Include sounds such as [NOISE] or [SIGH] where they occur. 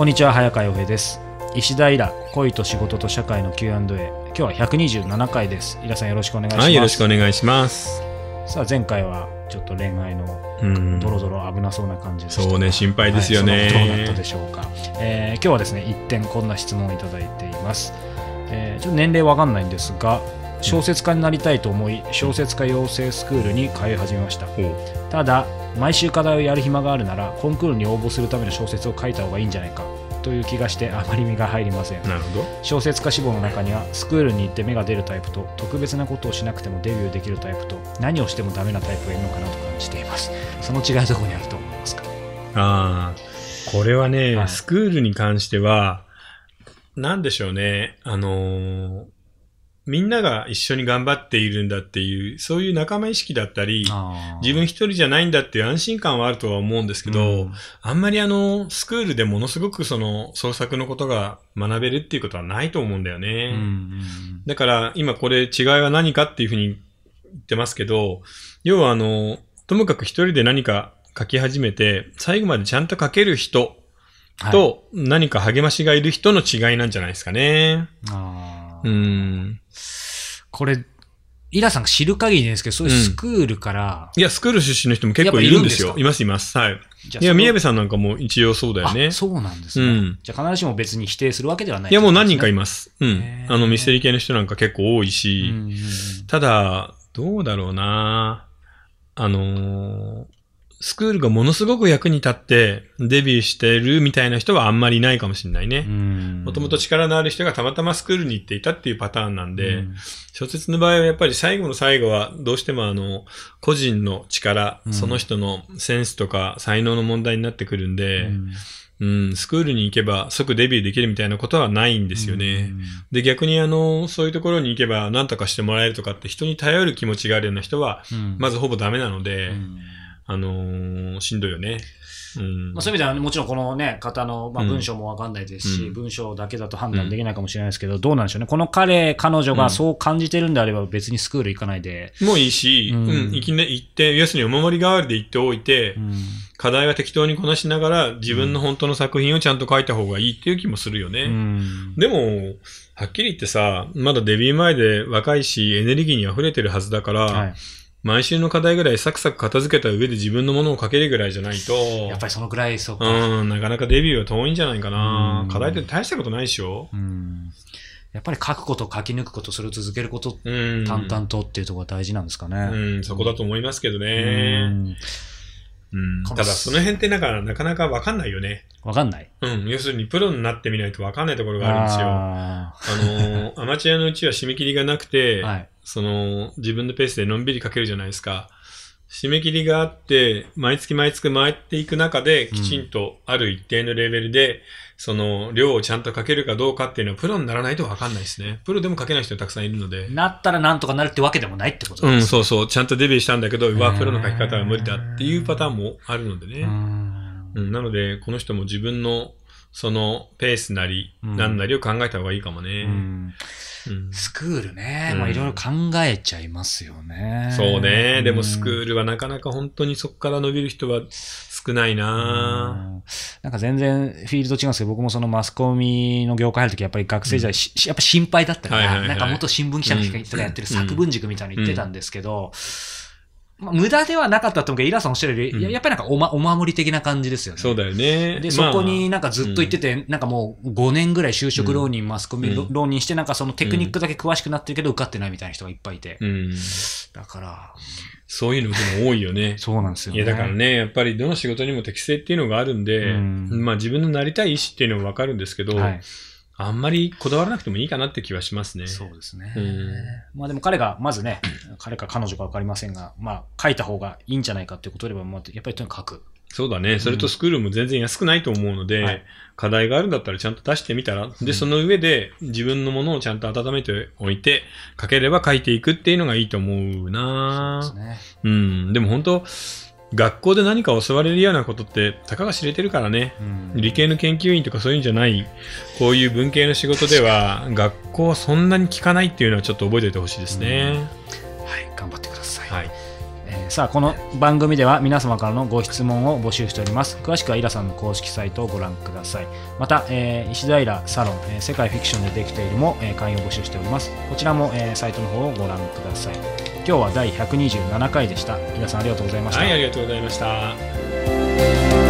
こんにちは早川洋平です。石田イラ恋と仕事と社会の Q&A 今日は127回です。イラさんよろしくお願いします。はい、よろしくお願いします。さあ前回はちょっと恋愛のうん。ドロドロ危なそうな感じでした。がそうね、心配ですよはいどうなったねで。しょうか、えー今日はですね一点こんな質問をいただいています、えーちょっと年齢わかんないんですが小説家になりたいと思い小説家養成スクールに通い始めました。ただ毎週課題をやる暇があるならコンクールに応募するための小説を書いた方がいいんじゃないかという気がしてあまり身が入りません。なるほど。小説家志望の中にはスクールに行って芽が出るタイプと特別なことをしなくてもデビューできるタイプと何をしてもダメなタイプがいるのかなと感じています。その違いはどこにあると思いますか？ああ、これはね、はい。スクールに関しては、なんでしょうね、あのーみんなが一緒に頑張っているんだっていう、そういう仲間意識だったり、自分一人じゃないんだっていう安心感はあるとは思うんですけど、うん。あんまりあの、スクールでものすごくその創作のことが学べるっていうことはないと思うんだよね。うんうん。だから今これ違いは何かっていうふうに言ってますけど、要はあの、ともかく一人で何か書き始めて、最後までちゃんと書ける人はい。と何か励ましがいる人の違いなんじゃないですかね。うん。これイラさんが知る限りですけどそういうスクールから、いや、スクール出身の人も結構いるんですよ。いますいます。はい。いや、宮部ささんなんかも一応そうだよねあ。そうなんですね、うんじゃあ必ずしも別に否定するわけではないいや、もう何人かいまます。うんあの、ミステリー系の人なんか結構多いし、うんうんうんただ、どうだろうなあのースクールがものすごく役に立ってデビューしてるみたいな人はあんまりいないかもしれないね。もともと力のある人がたまたまスクールに行っていたっていうパターンなんで、うん。小説の場合はやっぱり最後の最後はどうしてもあの、個人の力、うん。その人のセンスとか才能の問題になってくるんで、うん。うん、スクールに行けば即デビューできるみたいなことはないんですよね。で、逆にあの、そういうところに行けば何とかしてもらえるとかって人に頼る気持ちがあるような人は、うん。まずほぼダメなので、うんあのーしんどいよね。うん。まあ、そういう意味では、もちろんこのね、方の、まあ、うん。文章もわかんないですし、うん。文章だけだと判断できないかもしれないですけど、どうなんでしょうね。この彼、彼女がそう感じてるんであれば別にスクール行かないで、もういいし、ううんん、行きね、行って、要するにお守り代わりで行っておいて、うん。課題は適当にこなしながら自分の本当の作品をちゃんと書いた方がいいっていう気もするよね。うん。でも、はっきり言ってさ、まだデビュー前で若いし、エネルギーに溢れてるはずだから、はい毎週の課題ぐらいサクサク片付けた上で自分のものを書けるぐらいじゃないと、やっぱりそのくらい、そうか。うん、なかなかデビューは遠いんじゃないかなうん。課題って大したことないでしょ？うんやっぱり書くこと、書き抜くこと、それを続けること、うん。淡々とっていうところが大事なんですかね。うん、そこだと思いますけどうね。んうん。ただ、その辺ってなんか、なかなかわかんないよね。わかんない。うん。要するに、プロになってみないとわかんないところがあるんですよ。ああの、アマチュアのうちは締め切りがなくて、ー [LAUGHS] はい。その、自分のペースでのんびり書けるじゃないですか。締め切りがあって、毎月毎月回っていく中で、きちんとある一定のレベルで、その、量をちゃんと書けるかどうかっていうのは、プロにならないとわかんないですね。プロでも書けない人たくさんいるので。なったらなんとかなるってわけでもないってことうん、ですそうそう。ちゃんとデビューしたんだけど、うわ、プロの書き方は無理だっていうパターンもあるのでうね。んうん、なので、この人も自分の、その、ペースなり、うんなんなりを考えた方がいいかもうね。んうんスクールね、うん。まあいろいろ考えちゃいますよね。そうね。でも、うんスクールはなかなか本当にそこから伸びる人は少ないな。うん。なんか全然フィールド違うんですけど、僕もそのマスコミの業界入るとき、やっぱり学生時代、しやっぱ心配だったから、はいはいはいなんか元新聞記者の人がやってる作文塾みたいなの言ってたんですけど、まあ、無駄ではなかったと思うけど、イラさんおっしゃるより、うんややっぱりなんかお,、ま、お守り的な感じですよね。そうだよね。で、まあそこになんかずっと行ってて、なんかもう5年ぐらい就職浪人、マスコミうん浪人して、なんかそのテクニックだけ詳しくなってるけど、受かってないみたいな人がいっぱいいて。うん。だから、そういうのでも多いよね。そうなんですよね。いや、だからね、やっぱりどの仕事にも適性っていうのがあるんで、うんまあ自分のなりたい意思っていうのもわかるんですけど、はい。あんまりこだわらなくてもいいかなって気はしますね。そうですね。うんまあでも彼が、まずね、彼か彼女か分かりませんが、まあ書いた方がいいんじゃないかっていうことでは、まあやっぱりとにかく書く。そうだね。それとスクールも全然安くないと思うので、はい課題があるんだったらちゃんと出してみたら、うんで、その上で自分のものをちゃんと温めておいて、書ければ書いていくっていうのがいいと思うそうなですね。うん。でも本当学校で何か教われるようなことって、たかが知れてるからね。うん理系の研究員とかそういうんじゃない、こういう文系の仕事では、学校はそんなに効かないっていうのはちょっと覚えておいてほしいですね。はい、頑張ってください。はい。さあこの番組では皆様からのご質問を募集しております。詳しくはイラさんの公式サイトをご覧ください。また、えー石平サロン、えー世界フィクションでできているも、えー会員を募集しております。こちらも、えーサイトの方をご覧ください。今日は第127回でした。皆さんありがとうございました、はい、ありがとうございました。